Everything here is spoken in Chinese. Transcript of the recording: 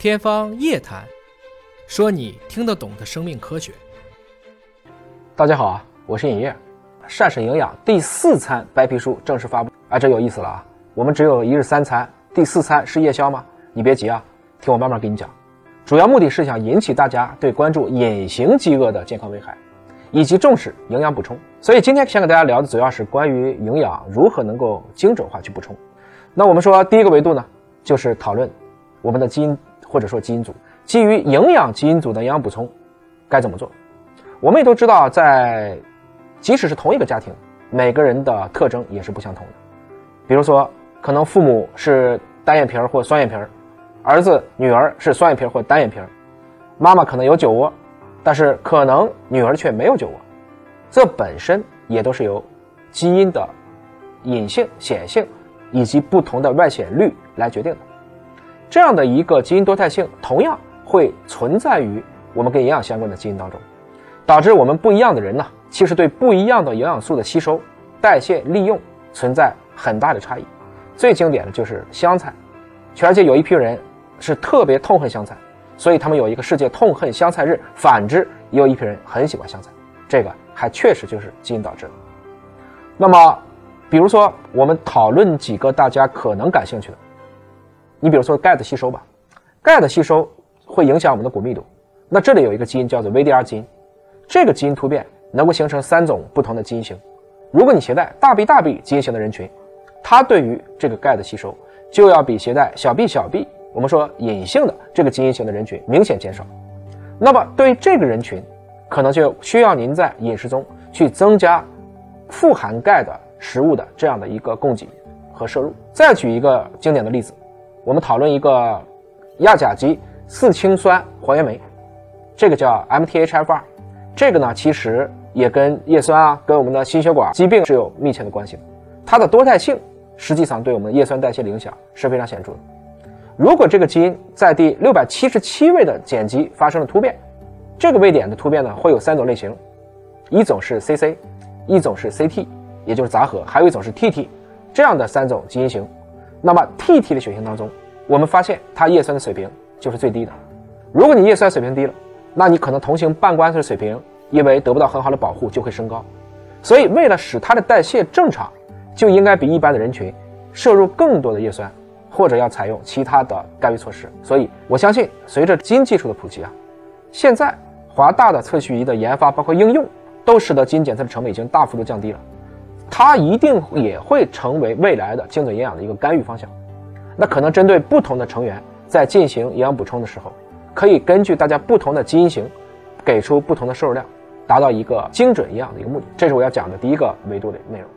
天方夜谭，说你听得懂的生命科学。大家好啊，我是尹烨。膳食营养第四餐白皮书正式发布啊，这有意思了啊！我们只有一日三餐，第四餐是夜宵吗？你别急啊，听我慢慢给你讲。主要目的是想引起大家对关注隐形饥饿的健康危害，以及重视营养补充。所以今天想给大家聊的主要是关于营养如何能够精准化去补充。那我们说第一个维度呢，就是讨论我们的基因。或者说基因组基于营养基因组的营养补充该怎么做？我们也都知道，在即使是同一个家庭，每个人的特征也是不相同的。比如说，可能父母是单眼皮儿或双眼皮儿，儿子女儿是双眼皮儿或单眼皮儿，妈妈可能有酒窝，但是可能女儿却没有酒窝。这本身也都是由基因的隐性、显性以及不同的外显率来决定的。这样的一个基因多态性，同样会存在于我们跟营养相关的基因当中，导致我们不一样的人呢，其实对不一样的营养素的吸收、代谢、利用存在很大的差异。最经典的就是香菜，全世界有一批人是特别痛恨香菜，所以他们有一个世界痛恨香菜日。反之，也有一批人很喜欢香菜，这个还确实就是基因导致的。那么，比如说我们讨论几个大家可能感兴趣的。你比如说钙的吸收吧，钙的吸收会影响我们的骨密度。那这里有一个基因叫做 VDR 基因，这个基因突变能够形成三种不同的基因型。如果你携带大 B 大 B 基因型的人群，它对于这个钙的吸收就要比携带小 b 小 b 我们说隐性的这个基因型的人群明显减少。那么对于这个人群，可能就需要您在饮食中去增加富含钙的食物的这样的一个供给和摄入。再举一个经典的例子。我们讨论一个亚甲基四氢酸还原酶，这个叫 MTHFR，这个呢其实也跟叶酸啊，跟我们的心血管疾病是有密切的关系的。它的多态性实际上对我们的叶酸代谢的影响是非常显著的。如果这个基因在第六百七十七位的碱基发生了突变，这个位点的突变呢会有三种类型，一种是 CC，一种是 CT，也就是杂合，还有一种是 TT，这样的三种基因型。那么 TT 的血型当中，我们发现它叶酸的水平就是最低的。如果你叶酸水平低了，那你可能同型半胱氨酸水平因为得不到很好的保护就会升高。所以为了使它的代谢正常，就应该比一般的人群摄入更多的叶酸，或者要采用其他的干预措施。所以我相信，随着基因技术的普及啊，现在华大的测序仪的研发包括应用，都使得基因检测的成本已经大幅度降低了。它一定也会成为未来的精准营养的一个干预方向。那可能针对不同的成员在进行营养补充的时候，可以根据大家不同的基因型，给出不同的摄入量，达到一个精准营养的一个目的。这是我要讲的第一个维度的内容。